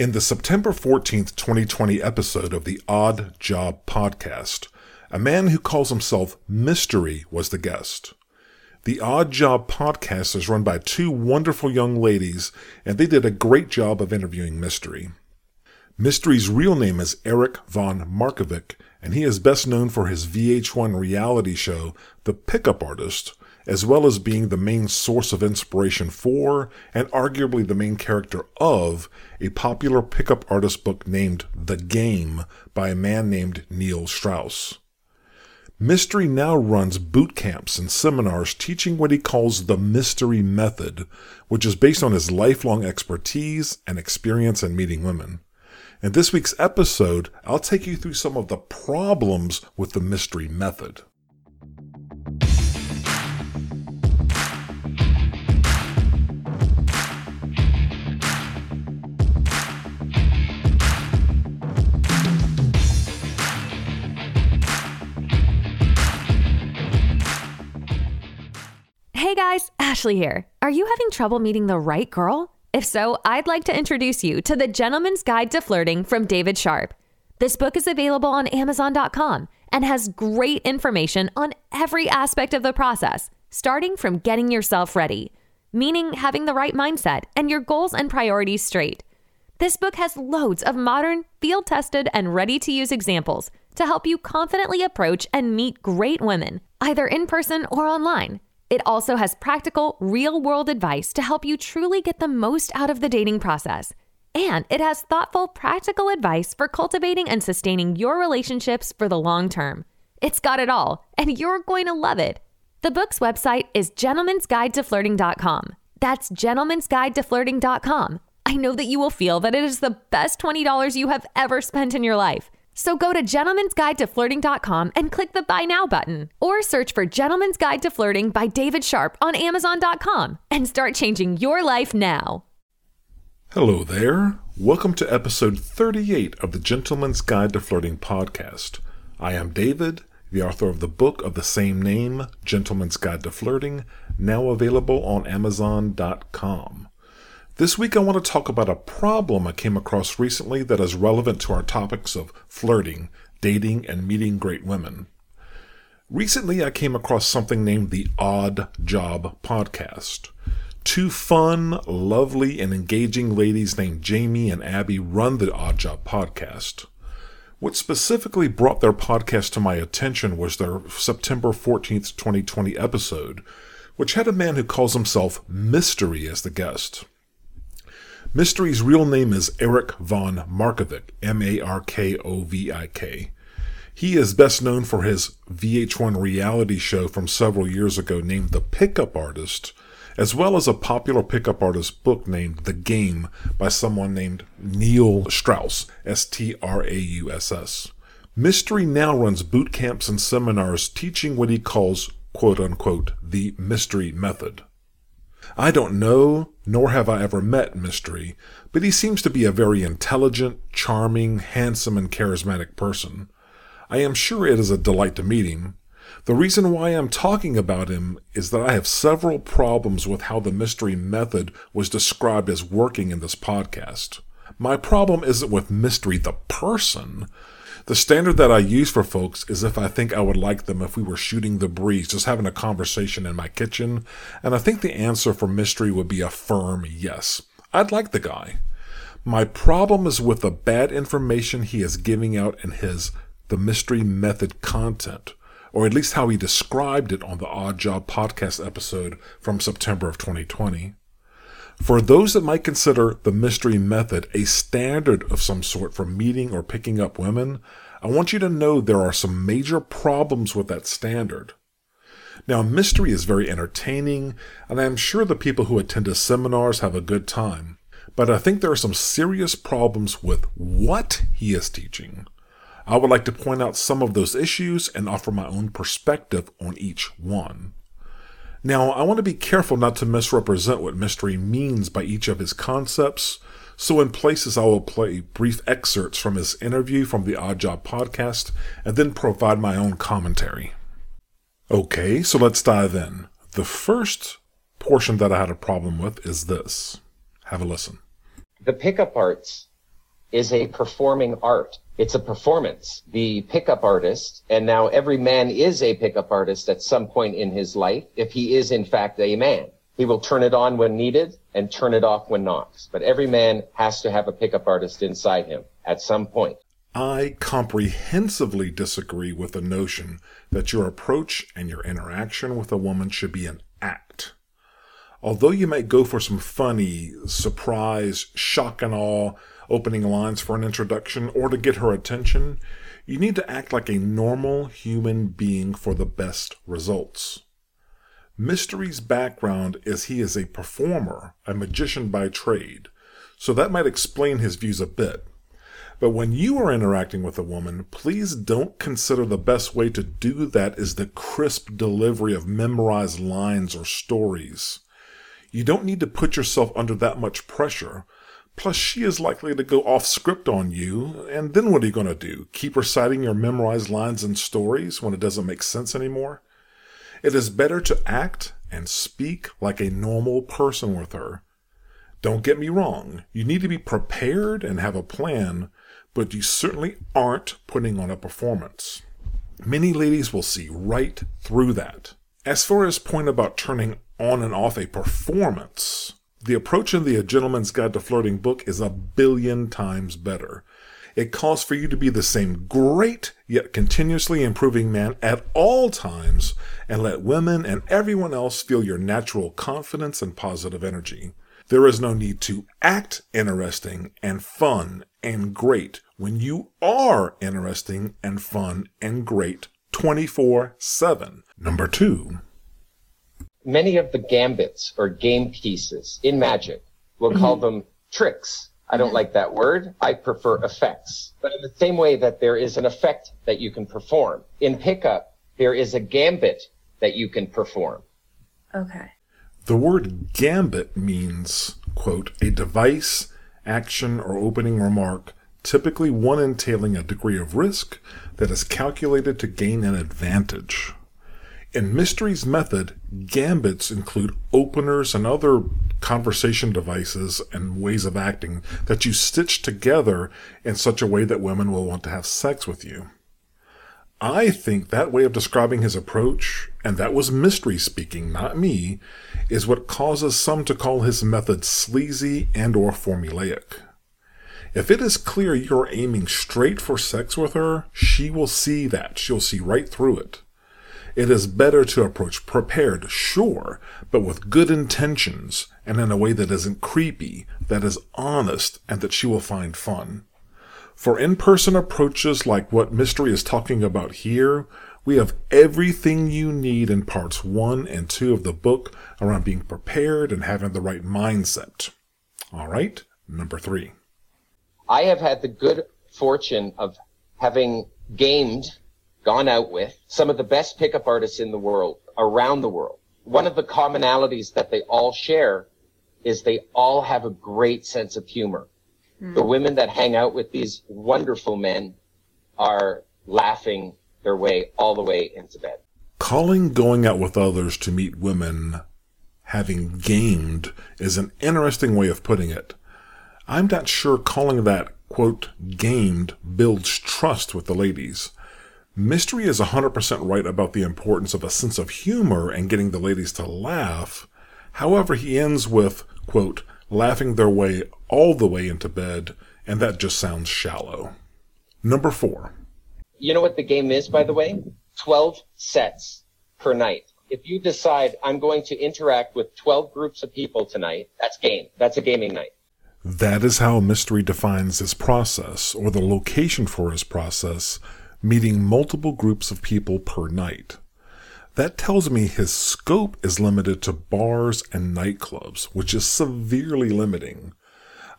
In the September 14th, 2020 episode of the Odd Job podcast, a man who calls himself Mystery was the guest. The Odd Job podcast is run by two wonderful young ladies, and they did a great job of interviewing Mystery. Mystery's real name is Erik von Markovik, and he is best known for his VH1 reality show, The Pickup Artist, as well as being the main source of inspiration for, and arguably the main character of, a popular pickup artist book named The Game by a man named Neil Strauss. Mystery now runs boot camps and seminars teaching what he calls the mystery method, which is based on his lifelong expertise and experience in meeting women. In this week's episode, I'll take you through some of the problems with the mystery method. Ashley here. Are you having trouble meeting the right girl? If so, I'd like to introduce you to The Gentleman's Guide to Flirting from David Sharp. This book is available on Amazon.com and has great information on every aspect of the process, starting from getting yourself ready, meaning having the right mindset and your goals and priorities straight. This book has loads of modern, field tested, and ready to use examples to help you confidently approach and meet great women, either in person or online. It also has practical, real world advice to help you truly get the most out of the dating process. And it has thoughtful, practical advice for cultivating and sustaining your relationships for the long term. It's got it all, and you're going to love it. The book's website is gentlemansguidetoflirting.com. That's gentlemansguidetoflirting.com. I know that you will feel that it is the best $20 you have ever spent in your life. So go to gentlemansguidetoflirting.com and click the buy now button or search for Gentleman's Guide to Flirting by David Sharp on amazon.com and start changing your life now. Hello there. Welcome to episode 38 of the Gentleman's Guide to Flirting podcast. I am David, the author of the book of the same name, Gentleman's Guide to Flirting, now available on amazon.com. This week, I want to talk about a problem I came across recently that is relevant to our topics of flirting, dating, and meeting great women. Recently, I came across something named the Odd Job Podcast. Two fun, lovely, and engaging ladies named Jamie and Abby run the Odd Job Podcast. What specifically brought their podcast to my attention was their September 14th, 2020 episode, which had a man who calls himself Mystery as the guest. Mystery's real name is Erik von Markovik, M A R K O V I K. He is best known for his VH1 reality show from several years ago named The Pickup Artist, as well as a popular pickup artist book named The Game by someone named Neil Strauss, S T R A U S S. Mystery now runs boot camps and seminars teaching what he calls, quote unquote, the mystery method. I don't know, nor have I ever met Mystery, but he seems to be a very intelligent, charming, handsome, and charismatic person. I am sure it is a delight to meet him. The reason why I'm talking about him is that I have several problems with how the mystery method was described as working in this podcast. My problem isn't with Mystery the person, the standard that I use for folks is if I think I would like them if we were shooting the breeze, just having a conversation in my kitchen. And I think the answer for mystery would be a firm yes. I'd like the guy. My problem is with the bad information he is giving out in his The Mystery Method content, or at least how he described it on the Odd Job podcast episode from September of 2020. For those that might consider the mystery method a standard of some sort for meeting or picking up women, I want you to know there are some major problems with that standard. Now, mystery is very entertaining, and I am sure the people who attend his seminars have a good time. But I think there are some serious problems with what he is teaching. I would like to point out some of those issues and offer my own perspective on each one. Now, I want to be careful not to misrepresent what mystery means by each of his concepts, so in places I will play brief excerpts from his interview from the Odd Job podcast and then provide my own commentary. Okay, so let's dive in. The first portion that I had a problem with is this. Have a listen. The pickup arts is a performing art. It's a performance. The pickup artist, and now every man is a pickup artist at some point in his life, if he is in fact a man. He will turn it on when needed and turn it off when not. But every man has to have a pickup artist inside him at some point. I comprehensively disagree with the notion that your approach and your interaction with a woman should be an act. Although you might go for some funny, surprise, shock and awe opening lines for an introduction or to get her attention, you need to act like a normal human being for the best results. Mystery's background is he is a performer, a magician by trade, so that might explain his views a bit. But when you are interacting with a woman, please don't consider the best way to do that is the crisp delivery of memorized lines or stories. You don't need to put yourself under that much pressure. Plus, she is likely to go off script on you, and then what are you going to do? Keep reciting your memorized lines and stories when it doesn't make sense anymore? It is better to act and speak like a normal person with her. Don't get me wrong, you need to be prepared and have a plan, but you certainly aren't putting on a performance. Many ladies will see right through that. As far as point about turning on and off a performance, the approach in the A Gentleman's Guide to Flirting book is a billion times better. It calls for you to be the same great yet continuously improving man at all times and let women and everyone else feel your natural confidence and positive energy. There is no need to act interesting and fun and great when you are interesting and fun and great 24 7. Number two. Many of the gambits or game pieces in magic, we'll call mm-hmm. them tricks. I don't mm-hmm. like that word. I prefer effects. But in the same way that there is an effect that you can perform, in pickup, there is a gambit that you can perform. Okay. The word gambit means, quote, a device, action, or opening remark, typically one entailing a degree of risk that is calculated to gain an advantage. In Mystery's method, gambits include openers and other conversation devices and ways of acting that you stitch together in such a way that women will want to have sex with you. I think that way of describing his approach, and that was mystery speaking, not me, is what causes some to call his method sleazy and or formulaic. If it is clear you're aiming straight for sex with her, she will see that. She'll see right through it. It is better to approach prepared, sure, but with good intentions and in a way that isn't creepy, that is honest, and that she will find fun. For in-person approaches like what Mystery is talking about here, we have everything you need in parts one and two of the book around being prepared and having the right mindset. All right, number three. I have had the good fortune of having gamed, gone out with some of the best pickup artists in the world, around the world. One of the commonalities that they all share is they all have a great sense of humor. Mm. The women that hang out with these wonderful men are laughing their way all the way into bed. Calling going out with others to meet women having gamed is an interesting way of putting it. I'm not sure calling that, quote, gamed builds trust with the ladies. Mystery is 100% right about the importance of a sense of humor and getting the ladies to laugh. However, he ends with, quote, laughing their way all the way into bed, and that just sounds shallow. Number four. You know what the game is, by the way? 12 sets per night. If you decide I'm going to interact with 12 groups of people tonight, that's game. That's a gaming night. That is how Mystery defines his process, or the location for his process, meeting multiple groups of people per night. That tells me his scope is limited to bars and nightclubs, which is severely limiting.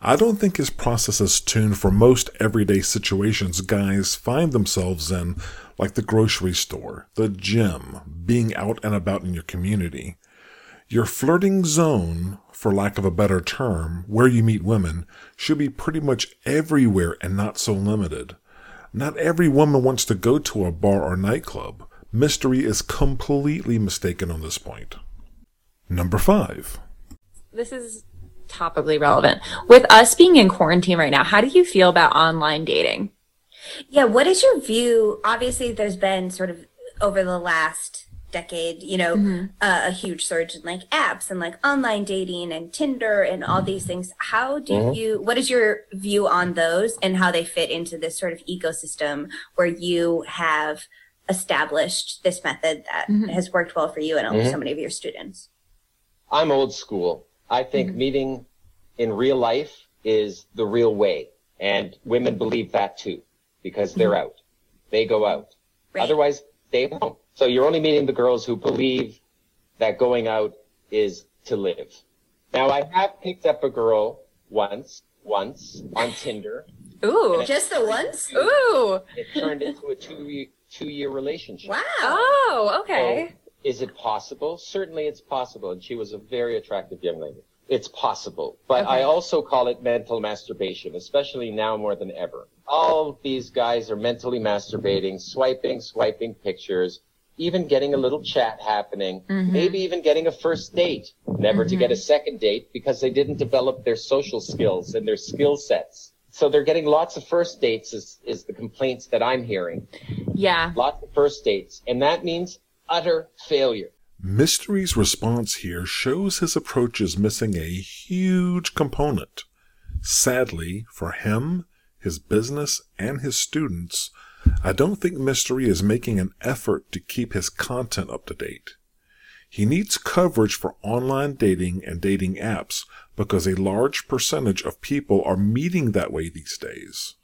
I don't think his process is tuned for most everyday situations guys find themselves in, like the grocery store, the gym, being out and about in your community. Your flirting zone, for lack of a better term, where you meet women, should be pretty much everywhere and not so limited. Not every woman wants to go to a bar or nightclub. Mystery is completely mistaken on this point. Number five. This is topically relevant. With us being in quarantine right now, how do you feel about online dating? Yeah, what is your view? Obviously, there's been sort of over the last decade, you know, mm-hmm. uh, a huge surge in like apps and like online dating and Tinder and all these things. How do mm-hmm. you, what is your view on those and how they fit into this sort of ecosystem where you have established this method that mm-hmm. has worked well for you and mm-hmm. so many of your students? I'm old school. I think mm-hmm. meeting in real life is the real way. And women believe that too because they're mm-hmm. out. They go out. Right. Otherwise, stay home. So you're only meeting the girls who believe that going out is to live. Now I have picked up a girl once, once on Tinder. Ooh, just the once? Ooh. It turned into a two two year relationship. Wow. Oh, okay. So, is it possible? Certainly it's possible. And she was a very attractive young lady. It's possible. But okay. I also call it mental masturbation, especially now more than ever. All these guys are mentally masturbating, swiping, swiping pictures, even getting a little chat happening, mm-hmm. maybe even getting a first date, never mm-hmm. to get a second date because they didn't develop their social skills and their skill sets. So they're getting lots of first dates is, is the complaints that I'm hearing. Yeah. Lots of first dates. And that means utter failure. Mystery's response here shows his approach is missing a huge component. Sadly, for him, his business, and his students, I don't think Mystery is making an effort to keep his content up to date. He needs coverage for online dating and dating apps because a large percentage of people are meeting that way these days.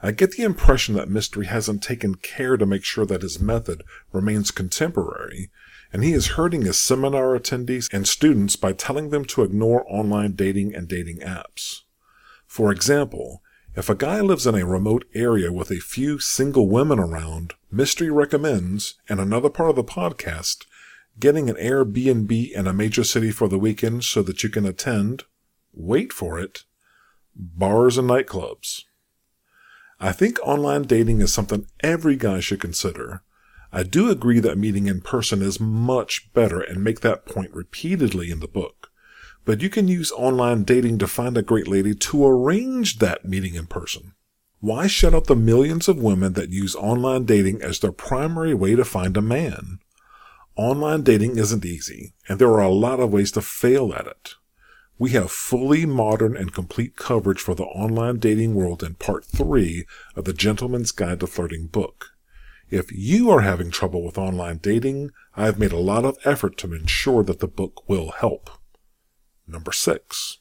I get the impression that Mystery hasn't taken care to make sure that his method remains contemporary, and he is hurting his seminar attendees and students by telling them to ignore online dating and dating apps. For example, if a guy lives in a remote area with a few single women around, Mystery recommends, in another part of the podcast, getting an Airbnb in a major city for the weekend so that you can attend, wait for it, bars and nightclubs. I think online dating is something every guy should consider. I do agree that meeting in person is much better and make that point repeatedly in the book. But you can use online dating to find a great lady to arrange that meeting in person. Why shut out the millions of women that use online dating as their primary way to find a man? Online dating isn't easy, and there are a lot of ways to fail at it. We have fully modern and complete coverage for the online dating world in part three of the Gentleman's Guide to Flirting book. If you are having trouble with online dating, I have made a lot of effort to ensure that the book will help. Number six.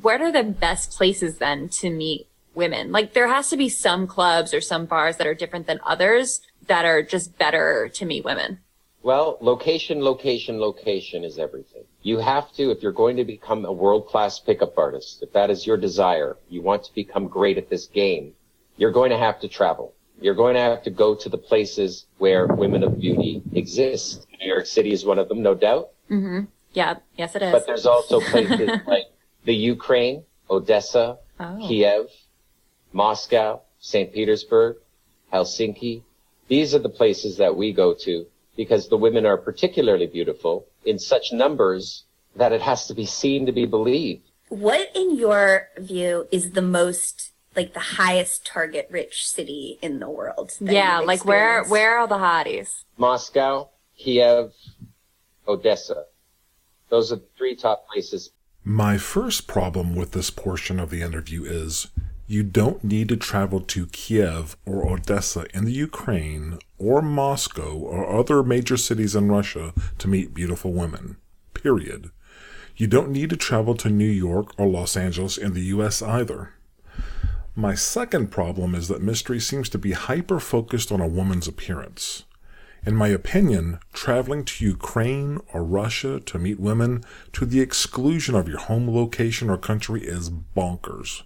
What are the best places then to meet women? Like there has to be some clubs or some bars that are different than others that are just better to meet women. Well, location, location, location is everything. You have to, if you're going to become a world-class pickup artist, if that is your desire, you want to become great at this game, you're going to have to travel. You're going to have to go to the places where women of beauty exist. New York City is one of them, no doubt. Mm-hmm. Yeah, yes it is. But there's also places like the Ukraine, Odessa, oh. Kiev, Moscow, St. Petersburg, Helsinki. These are the places that we go to because the women are particularly beautiful in such numbers that it has to be seen to be believed. What, in your view, is the most like the highest target rich city in the world? Yeah, like where where are the hotties? Moscow, Kiev, Odessa. Those are the three top places. My first problem with this portion of the interview is you don't need to travel to Kiev or Odessa in the Ukraine or Moscow or other major cities in Russia to meet beautiful women. Period. You don't need to travel to New York or Los Angeles in the US either. My second problem is that Mystery seems to be hyper focused on a woman's appearance. In my opinion, traveling to Ukraine or Russia to meet women to the exclusion of your home location or country is bonkers.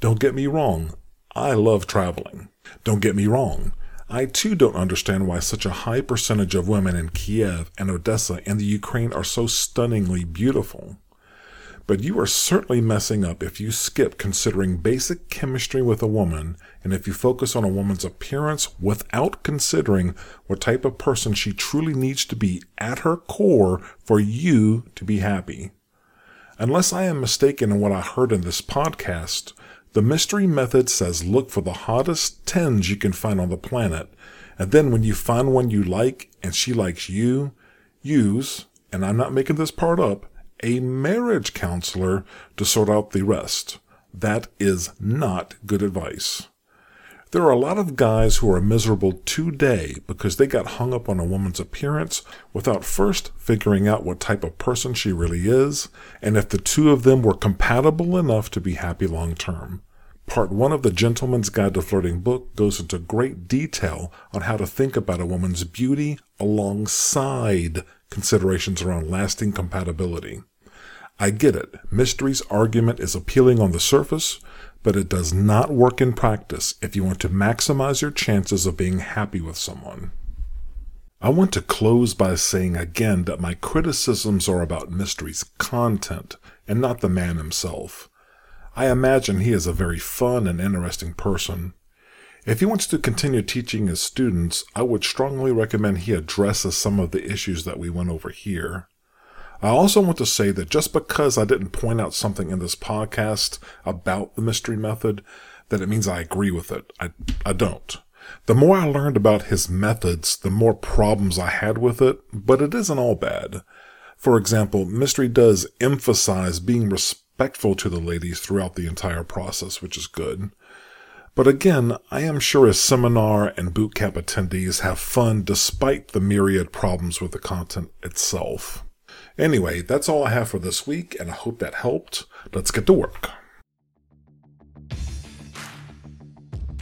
Don't get me wrong, I love traveling. Don't get me wrong, I too don't understand why such a high percentage of women in Kiev and Odessa and the Ukraine are so stunningly beautiful. But you are certainly messing up if you skip considering basic chemistry with a woman and if you focus on a woman's appearance without considering what type of person she truly needs to be at her core for you to be happy. Unless I am mistaken in what I heard in this podcast, the mystery method says look for the hottest tens you can find on the planet, and then when you find one you like and she likes you, use, and I'm not making this part up, a marriage counselor to sort out the rest. That is not good advice. There are a lot of guys who are miserable today because they got hung up on a woman's appearance without first figuring out what type of person she really is and if the two of them were compatible enough to be happy long term. Part one of the Gentleman's Guide to Flirting book goes into great detail on how to think about a woman's beauty alongside considerations around lasting compatibility. I get it. Mystery's argument is appealing on the surface, but it does not work in practice if you want to maximize your chances of being happy with someone. I want to close by saying again that my criticisms are about Mystery's content and not the man himself. I imagine he is a very fun and interesting person. If he wants to continue teaching his students, I would strongly recommend he addresses some of the issues that we went over here. I also want to say that just because I didn't point out something in this podcast about the mystery method, that it means I agree with it. I, I don't. The more I learned about his methods, the more problems I had with it, but it isn't all bad. For example, Mystery does emphasize being respectful to the ladies throughout the entire process, which is good. But again, I am sure his seminar and bootcamp attendees have fun despite the myriad problems with the content itself. Anyway, that's all I have for this week, and I hope that helped. Let's get to work.